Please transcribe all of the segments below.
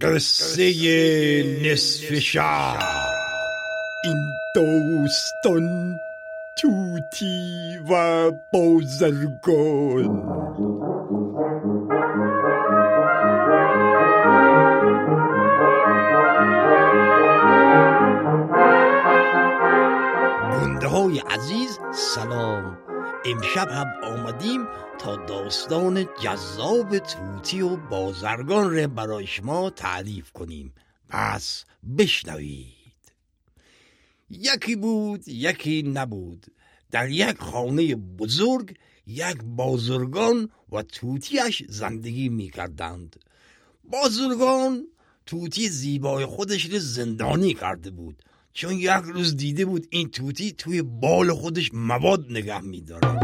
قصه نصف شب این دوستان توتی و بازرگان. گنده های عزیز سلام. امشب هم آمدیم تا داستان جذاب توتی و بازرگان را برای شما تعریف کنیم. پس بشنوید. یکی بود یکی نبود. در یک خانه بزرگ یک بازرگان و توتیش زندگی می کردند بازرگان توتی زیبای خودش را زندانی کرده بود. چون یک روز دیده بود این توتی توی بال خودش مواد نگه میداره.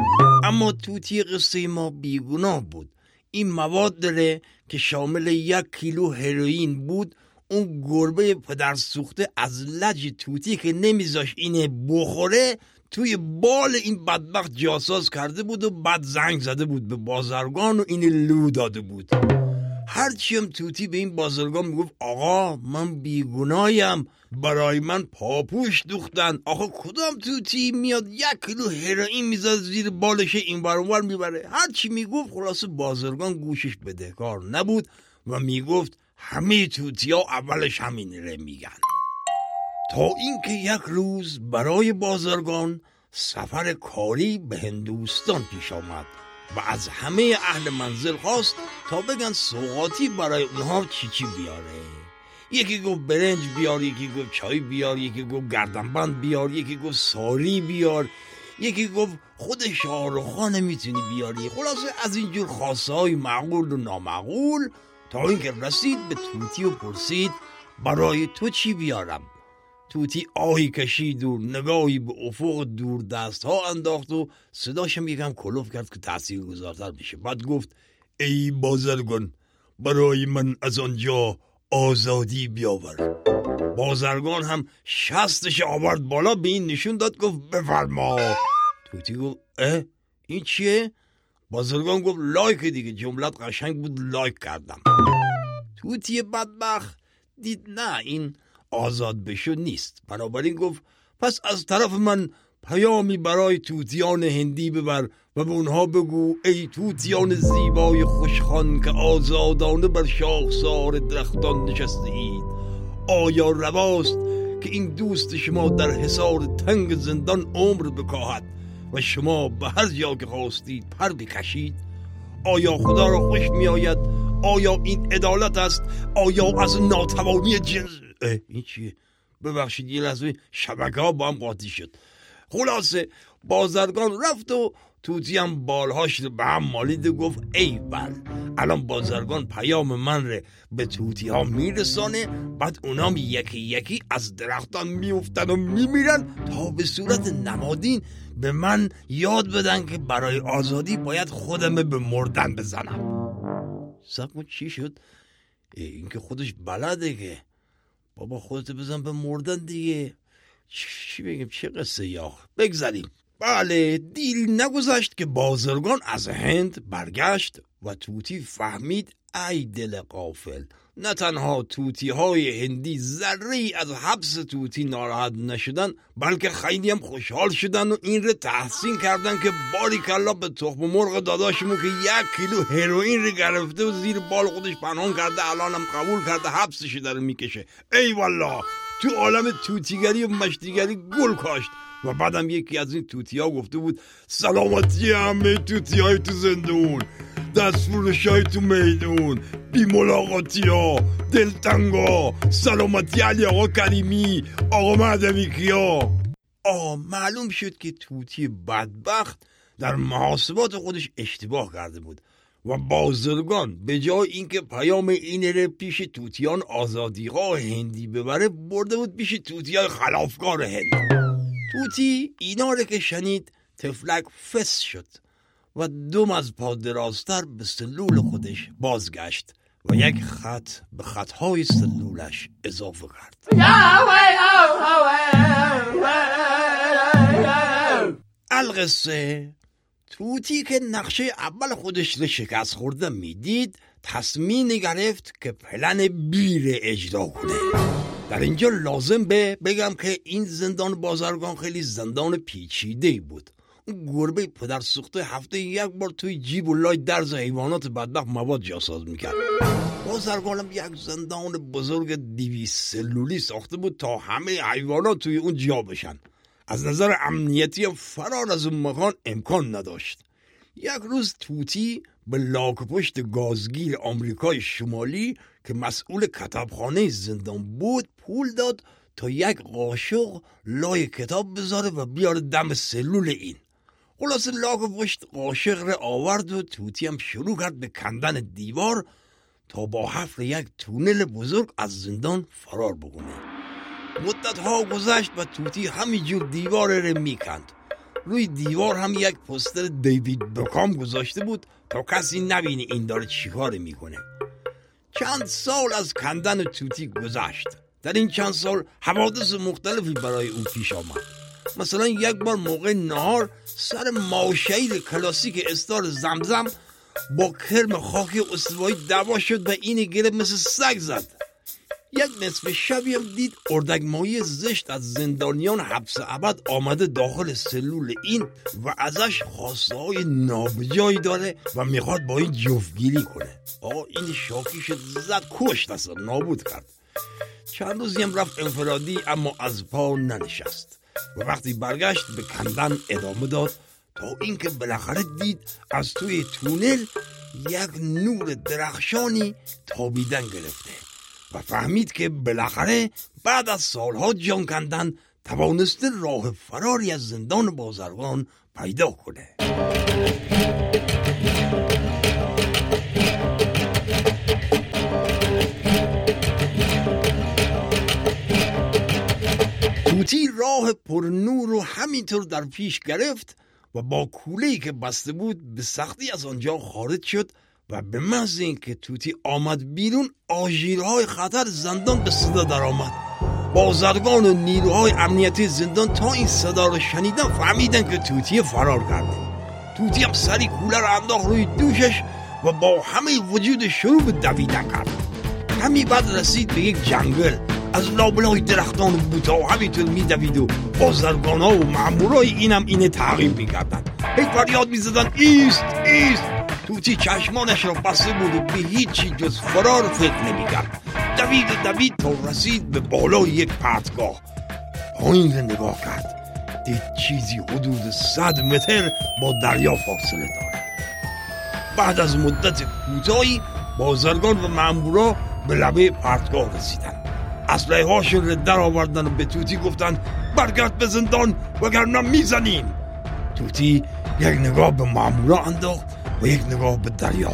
اما توتی قصه ما بیگناه بود. این مواد داره که شامل یک کیلو هروئین بود اون گربه پدر سوخته از لج توتی که نمیذاش اینه بخوره توی بال این بدبخت جاساز کرده بود و بعد زنگ زده بود به بازرگان و این لو داده بود. هرچی هم توتی به این بازرگان می‌گفت آقا من بیگنایم برای من پاپوش دوختن. آقا کدام توتی میاد یک کیلو هروئین می‌زد زیر بالش این برانور می‌بره؟ هرچی می‌گفت خلاصه بازرگان گوشش بدهکار نبود و می‌گفت همه توتی ها اولش همین ره میگن. تا اینکه یک روز برای بازرگان سفر کاری به هندوستان پیش آمد. و از همه اهل منزل خواست تا بگن سوقاتی برای اونها چی چی بیاره. یکی گفت برنج بیار یکی گفت چای بیار یکی گفت گردنبند بیار یکی گفت ساری بیار. یکی گفت خود شاهرخان می‌تونی بیاری. خلاصه از اینجور خاصه های معقول و نامعقول تا اینکه رسید به توتی و پرسید برای تو چی بیارم؟ توتی آهی کشید و نگاهی به افق دور دست ها انداخت و صداشم یکم کلوف کرد که تاثیر گذارتر بشه بعد گفت ای بازرگان برای من از آنجا آزادی بیاور. بازرگان هم شستش آورد بالا به این نشون داد گفت بفرما. توتی گفت اه این چیه؟ بازرگان گفت لایک دیگه جملت قشنگ بود لایک کردم. توتی بدبخت دید نه این آزاد بشو نیست. بنابراین گفت پس از طرف من پیامی برای توتیان هندی ببر و به اونها بگو ای توتیان زیبای خوشخان که آزادانه بر شاخسار درختان نشسته اید آیا رواست که این دوست شما در حصار تنگ زندان عمر بکاهد و شما به هر جا که خواستید پر بکشید؟ آیا خدا را خوش می آید آیا این عدالت است؟ آیا از ناتوانی جنس؟ این چیه؟ ببخشید یه لحظه شبکه ها با هم قاطی شد. خلاصه بازرگان رفت و توتی هم بالهاش رو به هم مالید و گفت ای بل الان بازرگان پیام من ره به توتی ها میرسانه بعد اونام یکی یکی از درختان میفتن و میمیرن تا به صورت نمادین به من یاد بدن که برای آزادی باید خودم به مردن بزنم. سب چی شد؟ این که خودش بلده که بابا خودت بزن به مردن دیگه. چی بگیم؟ چه قصه یا؟ بگذاریم بله دیل نگذشت که بازرگان از هند برگشت و توتی فهمید ای دل قافل نه تنها توتی های هندی ذره از حبس توتی ناراحت نشدن بلکه خیلی هم خوشحال شدن و این رو تحسین کردن که باری کلا به تخم مرغ داداشمون که یک کیلو هروئین رو گرفته و زیر بال خودش پنهان کرده الان هم قبول کرده حبسش داره می‌کشه. ای والله! تو عالم توتیگری و مشتیگری گل کاشت. و بعدم یکی از این توتی ها گفته بود سلامتی همه توتی های تو زندون دستفروش های تو میدون بی ملاقاتی ها. دلتنگا سلامتی علی آقا کریمی. آقا مدوی کیا. آقا معلوم شد که توتی بدبخت در محاسبات خودش اشتباه کرده بود و بازرگان به جای اینکه پیام این رو پیش توتیان آزادی ها هندی ببره برده بود پیش توتیان خلافکار هند. توتی اینا رو که شنید تفلک فس شد. و دوم از پا درازتر به سلول خودش بازگشت و یک خط به خطهای سلولش اضافه کرد. القصه توتی که نقشه اول خودش رو شکست خورده می‌دید تصمیم گرفت که پلن بیر اجرا کنه. در اینجا لازم به بگم که این زندان بازرگان خیلی زندان پیچیده بود. اون گربه پدر سوخته هفته یک بار توی جیب و لای درز حیوانات بدبخت مواد جاساز می‌کرد. بازرگانم یک زندان بزرگ دیوی سلولی ساخته بود تا همه حیوانات توی اون جا بشن. از نظر امنیتی فرار از اون مکان امکان نداشت. یک روز توتی به لاک پشت گازگیر آمریکای شمالی که مسئول کتابخانه زندان بود پول داد تا یک قاشق لای کتاب بذاره و بیاره دم سلول این. خلاص لاک پشت قاشق را آورد و توتی هم شروع کرد به کندن دیوار تا با حفر یک تونل بزرگ از زندان فرار بکنه. مدت ها گذشت و توتی همینجور دیوار را می‌کند. روی دیوار هم یک پستر دیوید بکام گذاشته بود تا کسی نبینه این داره چیکار می‌کنه. چند سال از کندن توتی گذشت. در این چند سال حوادث مختلفی برای او پیش آمد. مثلا یک بار موقع نهار سر ماشیل کلاسیک استار زمزم با کرم خاک استوایی دوا شد و این گره مثل سگ زد. یک نصف شبی هم دید اردک ماهی زشت از زندانیان حبس ابد آمده داخل سلول این و ازش خواسته های نابجایی داره و می‌خواد با این جفتگیری کنه. آقا این شاکیش زد کشت اصلا نابود کرد. چند روزی هم رفت انفرادی اما از پا ننشست. و وقتی برگشت به کندن ادامه داد تا اینکه بالاخره دید از توی تونل یک نور درخشانی تابیدن گرفته و فهمید که بالاخره بعد از سالها جان کندن توانسته راه فراری از زندان بازرگان پیدا کنه. همینطور در پیش گرفت و با کوله که بسته بود به سختی از آنجا خارج شد و به محض اینکه توتی آمد بیرون آژیرهای خطر زندان به صدا درآمد. بازرگان و نیروهای امنیتی زندان تا این صدا رو شنیدن فهمیدن که توتی فرار کرده توتی هم سری کوله رو انداخت روی دوشش و با همه وجود شروع به دویدن کرد. همی بعد رسید به یک جنگل. از لابلای درختان بوتا و همینطور میدوید و بازرگان ها و معمورای اینم اینه تعقیب می‌کردن. هی فریاد می‌زدن ایست ایست. توتی چشمانش را بسته بود و به هیچی جز فرار فکر نمی‌کرد. دوید و دوید تا رسید به بالای یک پرتگاه. پایین نگاه کرد. دید چیزی حدود صد متر با دریا فاصله داره بعد از مدت کوتاهی بازرگان و مامورا به لبه پرتگاه رسیدن اسلحه هاشون رو در آوردن و به توتی گفتن برگرد به زندان وگرنه می‌زنیم. توتی یک نگاه به مامورا انداخت و یک نگاه به دریا.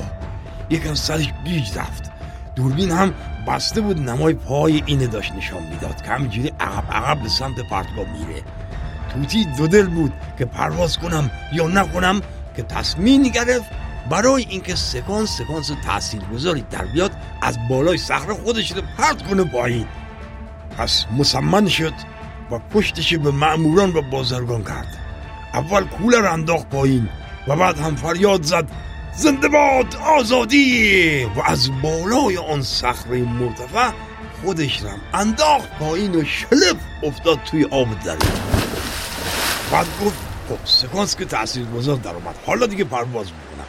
یکم سرش گیج رفت. دوربین هم بسته بود نمای پای اینه داشت نشان می‌داد که همینجوری عقب عقب به سمت پرتگاه میره. توتی دو دل بود که پرواز کنم یا نکنم که تصمیم گرفت برای اینکه سکانس سکانس تاثیرگذاری در بیاد از بالای صخره خودش رو پرت کنه پایین. پس مسمن شد و پشتش به معموران و بازرگان کرد. اول کوله را انداخت پایین و بعد هم فریاد زد زنده باد آزادی! و از بالای آن صخره مرتفع خودش رم انداخت پایین و شلف افتاد توی آب دریا بعد گفت خب سکانس که تاثیر گذار در اومد. حالا دیگه پرواز می‌کنم.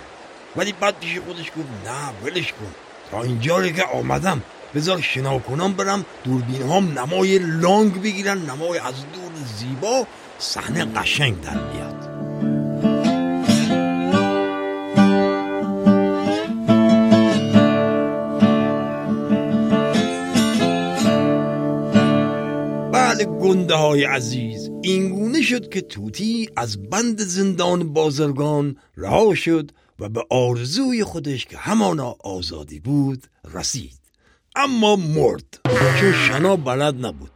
ولی بعد پیش خودش گفت نه ولش کن. تا اینجا که آمدم بذار شنا کنم برم دوربین هم نمای لانگ بگیرن نمای از دور زیبا صحنه قشنگ در بیاد. بله گنده های عزیز اینگونه شد که توتی از بند زندان بازرگان رها شد و به آرزوی خودش که همانا آزادی بود رسید. اما مرد. چون شنا بلد نبود.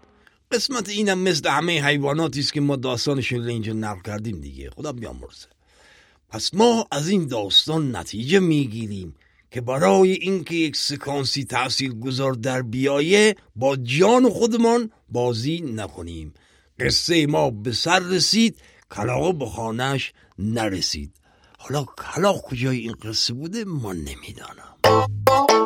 قسمت اینم مثل همه حیواناتی است که ما داستانشون اینجا نقل کردیم دیگه. خدا بیامرزه. پس ما از این داستان نتیجه می‌گیریم که برای اینکه یک سکانسی تأثیر گذار در بیایه با جان خودمان بازی نکنیم. قصه ما به سر رسید کلاغ به خانهش نرسید. حالا کلاغ کجای این قصه بوده؟ ما نمی‌دانم.